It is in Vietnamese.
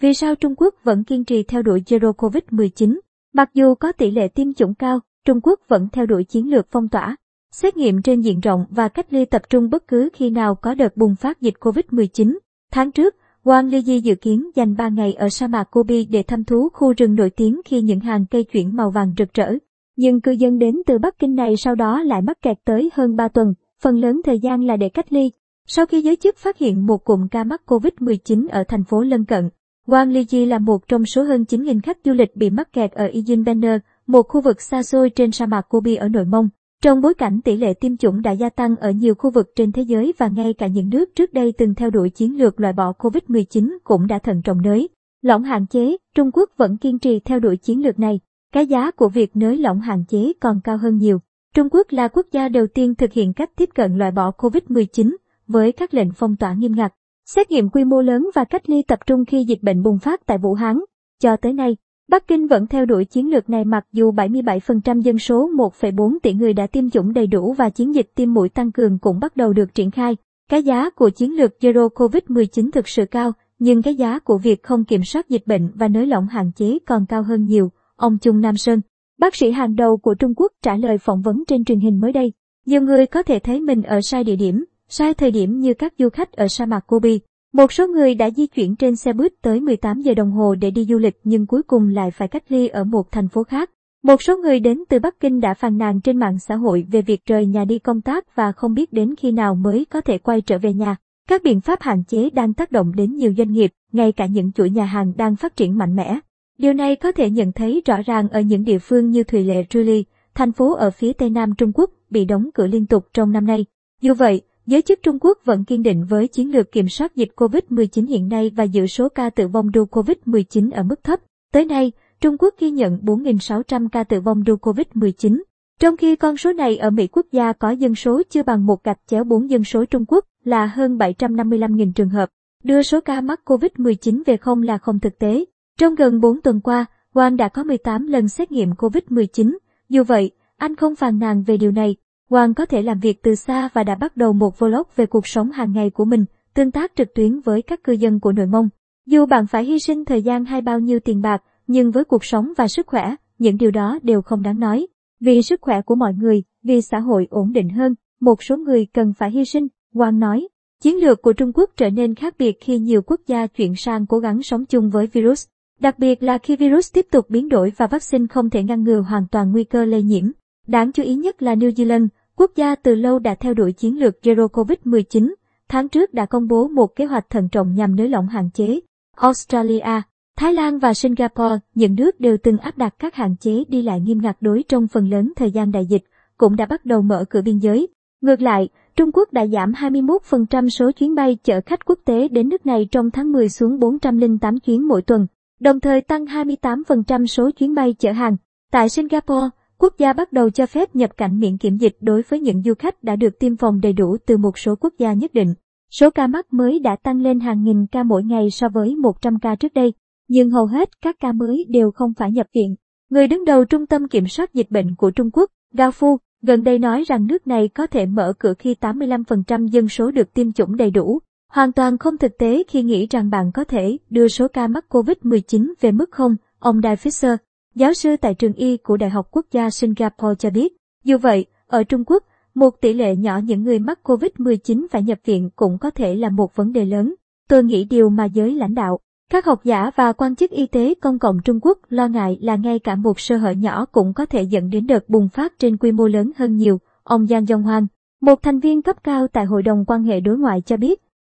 Vì sao Trung Quốc vẫn kiên trì theo đuổi Zero Covid-19? Mặc dù có tỷ lệ tiêm chủng cao, Trung Quốc vẫn theo đuổi chiến lược phong tỏa, xét nghiệm trên diện rộng và cách ly tập trung bất cứ khi nào có đợt bùng phát dịch Covid-19. Tháng trước, Wang Liyi dự kiến dành 3 ngày ở sa mạc Gobi để thăm thú khu rừng nổi tiếng khi những hàng cây chuyển màu vàng rực rỡ. Nhưng cư dân đến từ Bắc Kinh này sau đó lại mắc kẹt tới hơn 3 tuần, phần lớn thời gian là để cách ly. Sau khi giới chức phát hiện một cụm ca mắc COVID-19 ở thành phố lân cận, Wang Liji là một trong số hơn 9.000 khách du lịch bị mắc kẹt ở Ijinbanner, một khu vực xa xôi trên sa mạc Gobi ở nội mông. Trong bối cảnh tỷ lệ tiêm chủng đã gia tăng ở nhiều khu vực trên thế giới và ngay cả những nước trước đây từng theo đuổi chiến lược loại bỏ COVID-19 cũng đã thận trọng nới. Lỏng hạn chế, Trung Quốc vẫn kiên trì theo đuổi chiến lược này. Cái giá của việc nới lỏng hạn chế còn cao hơn nhiều. Trung Quốc là quốc gia đầu tiên thực hiện cách tiếp cận loại bỏ COVID-19 với các lệnh phong tỏa nghiêm ngặt, xét nghiệm quy mô lớn và cách ly tập trung khi dịch bệnh bùng phát tại Vũ Hán. Cho tới nay, Bắc Kinh vẫn theo đuổi chiến lược này mặc dù 77% dân số 1,4 tỷ người đã tiêm chủng đầy đủ và chiến dịch tiêm mũi tăng cường cũng bắt đầu được triển khai. Cái giá của chiến lược Zero COVID-19 thực sự cao, nhưng cái giá của việc không kiểm soát dịch bệnh và nới lỏng hạn chế còn cao hơn nhiều, ông Trung Nam Sơn, bác sĩ hàng đầu của Trung Quốc trả lời phỏng vấn trên truyền hình mới đây. Nhiều người có thể thấy mình ở sai địa điểm, sai thời điểm như các du khách ở sa mạc Gobi. Một số người đã di chuyển trên xe buýt tới 18 giờ đồng hồ để đi du lịch nhưng cuối cùng lại phải cách ly ở một thành phố khác. Một số người đến từ Bắc Kinh đã phàn nàn trên mạng xã hội về việc rời nhà đi công tác và không biết đến khi nào mới có thể quay trở về nhà. Các biện pháp hạn chế đang tác động đến nhiều doanh nghiệp, ngay cả những chuỗi nhà hàng đang phát triển mạnh mẽ. Điều này có thể nhận thấy rõ ràng ở những địa phương như Thùy Lệ Truli, thành phố ở phía tây nam Trung Quốc, bị đóng cửa liên tục trong năm nay. Dù vậy, Giới chức Trung Quốc vẫn kiên định với chiến lược kiểm soát dịch COVID-19 hiện nay và giữ số ca tử vong do COVID-19 ở mức thấp. Tới nay, Trung Quốc ghi nhận 4.600 ca tử vong do COVID-19, trong khi con số này ở Mỹ quốc gia có dân số chưa bằng một gạch chéo 4 dân số Trung Quốc là hơn 755.000 trường hợp. Đưa số ca mắc COVID-19 về không là không thực tế. Trong gần 4 tuần qua, Wang đã có 18 lần xét nghiệm COVID-19. Dù vậy, anh không phàn nàn về điều này, Hoàng có thể làm việc từ xa và đã bắt đầu một vlog về cuộc sống hàng ngày của mình, tương tác trực tuyến với các cư dân của nội mông. Dù bạn phải hy sinh thời gian hay bao nhiêu tiền bạc, nhưng với cuộc sống và sức khỏe, những điều đó đều không đáng nói. Vì sức khỏe của mọi người, vì xã hội ổn định hơn, một số người cần phải hy sinh, Hoàng nói. Chiến lược của Trung Quốc trở nên khác biệt khi nhiều quốc gia chuyển sang cố gắng sống chung với virus. Đặc biệt là khi virus tiếp tục biến đổi và vaccine không thể ngăn ngừa hoàn toàn nguy cơ lây nhiễm. Đáng chú ý nhất là New Zealand, Quốc gia từ lâu đã theo đuổi chiến lược Zero COVID-19, tháng trước đã công bố một kế hoạch thận trọng nhằm nới lỏng hạn chế. Australia, Thái Lan và Singapore, những nước đều từng áp đặt các hạn chế đi lại nghiêm ngặt đối trong phần lớn thời gian đại dịch, cũng đã bắt đầu mở cửa biên giới. Ngược lại, Trung Quốc đã giảm 21% số chuyến bay chở khách quốc tế đến nước này trong tháng 10 xuống 408 chuyến mỗi tuần, đồng thời tăng 28% số chuyến bay chở hàng. Tại Singapore, Quốc gia bắt đầu cho phép nhập cảnh miễn kiểm dịch đối với những du khách đã được tiêm phòng đầy đủ từ một số quốc gia nhất định. Số ca mắc mới đã tăng lên hàng nghìn ca mỗi ngày so với 100 ca trước đây, nhưng hầu hết các ca mới đều không phải nhập viện. Người đứng đầu Trung tâm Kiểm soát Dịch bệnh của Trung Quốc, Gao Fu, gần đây nói rằng nước này có thể mở cửa khi 85% dân số được tiêm chủng đầy đủ. Hoàn toàn không thực tế khi nghĩ rằng bạn có thể đưa số ca mắc COVID-19 về mức không, ông Dai Fisher, Giáo sư tại trường y của Đại học Quốc gia Singapore cho biết, dù vậy, ở Trung Quốc, một tỷ lệ nhỏ những người mắc COVID-19 phải nhập viện cũng có thể là một vấn đề lớn. Tôi nghĩ điều mà giới lãnh đạo, các học giả và quan chức y tế công cộng Trung Quốc lo ngại là ngay cả một sơ hở nhỏ cũng có thể dẫn đến đợt bùng phát trên quy mô lớn hơn nhiều, ông Giang Donghoan, một thành viên cấp cao tại Hội đồng quan hệ đối ngoại cho biết,